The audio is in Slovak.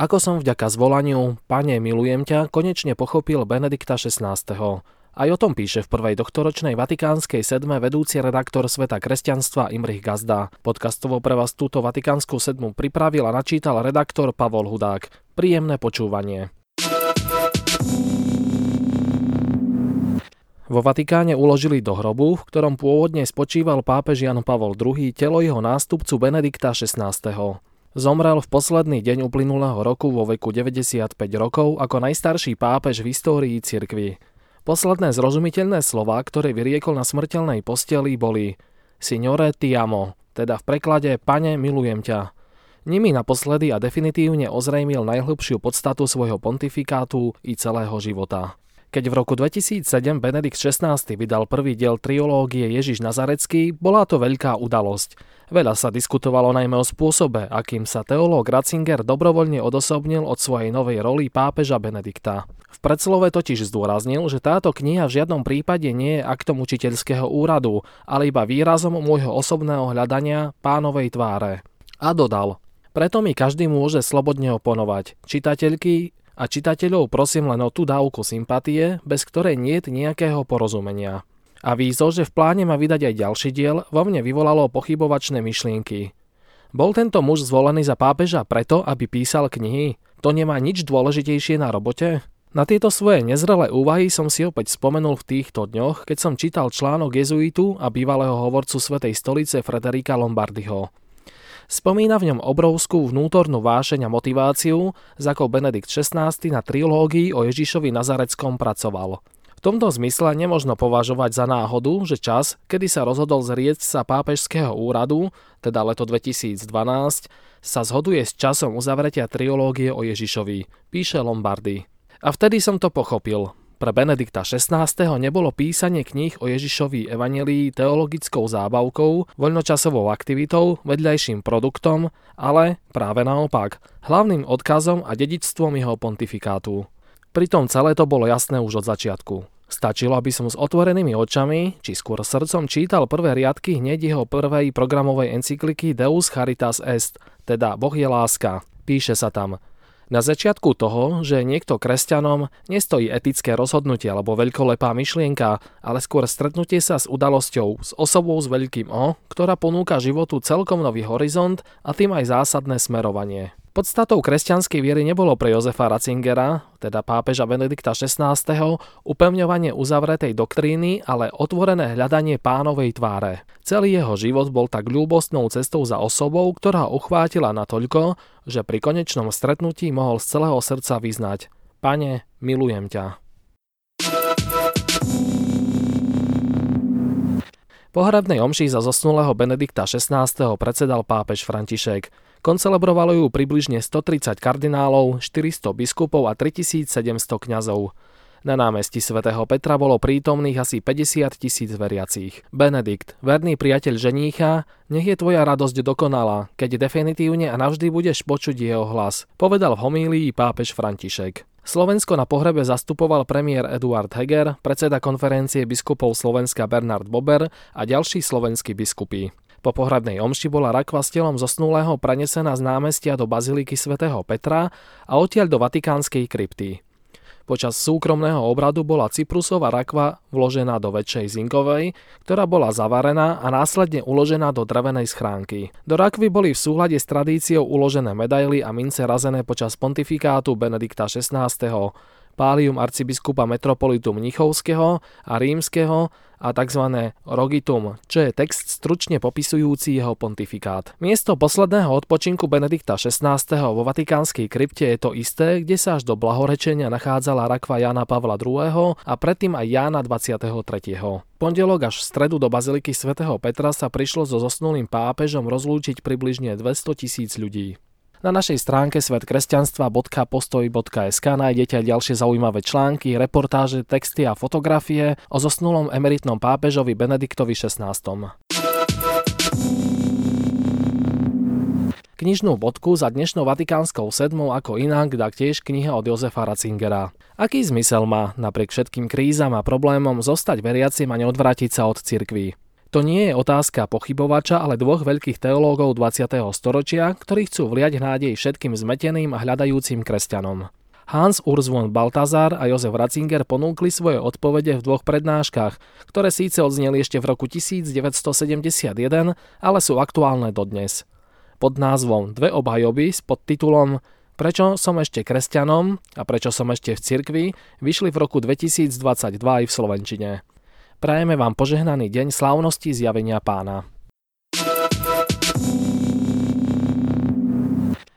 Ako som vďaka zvolaniu Pane milujem ťa konečne pochopil Benedikta XVI. Aj o tom píše v prvej doktoročnej vatikánskej sedme vedúci redaktor Sveta kresťanstva Imrich Gazda. Podcastovo pre vás túto vatikánsku sedmu pripravil a načítal redaktor Pavol Hudák. Príjemné počúvanie. Vo Vatikáne uložili do hrobu, v ktorom pôvodne spočíval pápež Jan Pavol II, telo jeho nástupcu Benedikta XVI. Zomrel v posledný deň uplynulého roku vo veku 95 rokov ako najstarší pápež v histórii cirkvi. Posledné zrozumiteľné slova, ktoré vyriekol na smrteľnej posteli, boli Signore ti amo, teda v preklade Pane milujem ťa. Nimi naposledy a definitívne ozrejmil najhlbšiu podstatu svojho pontifikátu i celého života. Keď v roku 2007 Benedikt XVI vydal prvý diel triológie Ježiš Nazarecký, bola to veľká udalosť. Veľa sa diskutovalo najmä o spôsobe, akým sa teológ Ratzinger dobrovoľne odosobnil od svojej novej roli pápeža Benedikta. V predslove totiž zdôraznil, že táto kniha v žiadnom prípade nie je aktom učiteľského úradu, ale iba výrazom môjho osobného hľadania pánovej tváre. A dodal, preto mi každý môže slobodne oponovať. Čitateľky, a čitateľov prosím len o tú dávku sympatie, bez ktorej nie je nejakého porozumenia. A vízo, že v pláne má vydať aj ďalší diel, vo mne vyvolalo pochybovačné myšlienky. Bol tento muž zvolený za pápeža preto, aby písal knihy? To nemá nič dôležitejšie na robote? Na tieto svoje nezrelé úvahy som si opäť spomenul v týchto dňoch, keď som čítal článok jezuitu a bývalého hovorcu Svetej stolice Frederika Lombardyho. Spomína v ňom obrovskú vnútornú vášeň a motiváciu, za akou Benedikt XVI na trilógii o Ježišovi Nazareckom pracoval. V tomto zmysle nemožno považovať za náhodu, že čas, kedy sa rozhodol zrieť sa pápežského úradu, teda leto 2012, sa zhoduje s časom uzavretia triológie o Ježišovi, píše Lombardy. A vtedy som to pochopil. Pre Benedikta XVI. nebolo písanie kníh o Ježišovi evanelii teologickou zábavkou, voľnočasovou aktivitou, vedľajším produktom, ale práve naopak, hlavným odkazom a dedičstvom jeho pontifikátu. Pritom celé to bolo jasné už od začiatku. Stačilo, aby som s otvorenými očami, či skôr srdcom čítal prvé riadky hneď jeho prvej programovej encykliky Deus Charitas Est, teda Boh je láska. Píše sa tam, na začiatku toho, že niekto kresťanom nestojí etické rozhodnutie alebo veľkolepá myšlienka, ale skôr stretnutie sa s udalosťou, s osobou s veľkým O, ktorá ponúka životu celkom nový horizont a tým aj zásadné smerovanie. Podstatou kresťanskej viery nebolo pre Jozefa Ratzingera, teda pápeža Benedikta XVI, upevňovanie uzavretej doktríny, ale otvorené hľadanie pánovej tváre. Celý jeho život bol tak ľúbostnou cestou za osobou, ktorá uchvátila natoľko, že pri konečnom stretnutí mohol z celého srdca vyznať Pane, milujem ťa. Pohrebnej omši za zosnulého Benedikta XVI. predsedal pápež František. Koncelebrovalo ju približne 130 kardinálov, 400 biskupov a 3700 kňazov. Na námestí svätého Petra bolo prítomných asi 50 tisíc veriacich. Benedikt, verný priateľ ženícha, nech je tvoja radosť dokonalá, keď definitívne a navždy budeš počuť jeho hlas, povedal v homílii pápež František. Slovensko na pohrebe zastupoval premiér Eduard Heger, predseda konferencie biskupov Slovenska Bernard Bober a ďalší slovenskí biskupy. Po pohradnej omši bola rakva s telom zosnulého prenesená z námestia do baziliky svätého Petra a odtiaľ do vatikánskej krypty. Počas súkromného obradu bola Cyprusová rakva vložená do väčšej zinkovej, ktorá bola zavarená a následne uložená do drevenej schránky. Do rakvy boli v súhľade s tradíciou uložené medaily a mince razené počas pontifikátu Benedikta XVI pálium arcibiskupa metropolitu Mnichovského a rímskeho a tzv. rogitum, čo je text stručne popisujúci jeho pontifikát. Miesto posledného odpočinku Benedikta XVI. vo vatikánskej krypte je to isté, kde sa až do blahorečenia nachádzala rakva Jana Pavla II. a predtým aj Jána 23. Pondelok až v stredu do baziliky svätého Petra sa prišlo so zosnulým pápežom rozlúčiť približne 200 tisíc ľudí. Na našej stránke svetkresťanstva.postoj.sk nájdete aj ďalšie zaujímavé články, reportáže, texty a fotografie o zosnulom emeritnom pápežovi Benediktovi XVI. Knižnú bodku za dnešnou Vatikánskou sedmou ako inak dá tiež kniha od Jozefa Ratzingera. Aký zmysel má napriek všetkým krízam a problémom zostať veriacim a neodvrátiť sa od cirkví? To nie je otázka pochybovača, ale dvoch veľkých teológov 20. storočia, ktorí chcú vliať nádej všetkým zmeteným a hľadajúcim kresťanom. Hans Urs von Baltazar a Josef Ratzinger ponúkli svoje odpovede v dvoch prednáškach, ktoré síce odzneli ešte v roku 1971, ale sú aktuálne dodnes. Pod názvom Dve obhajoby s podtitulom Prečo som ešte kresťanom a prečo som ešte v cirkvi vyšli v roku 2022 aj v Slovenčine. Prajeme vám požehnaný deň slávnosti zjavenia pána.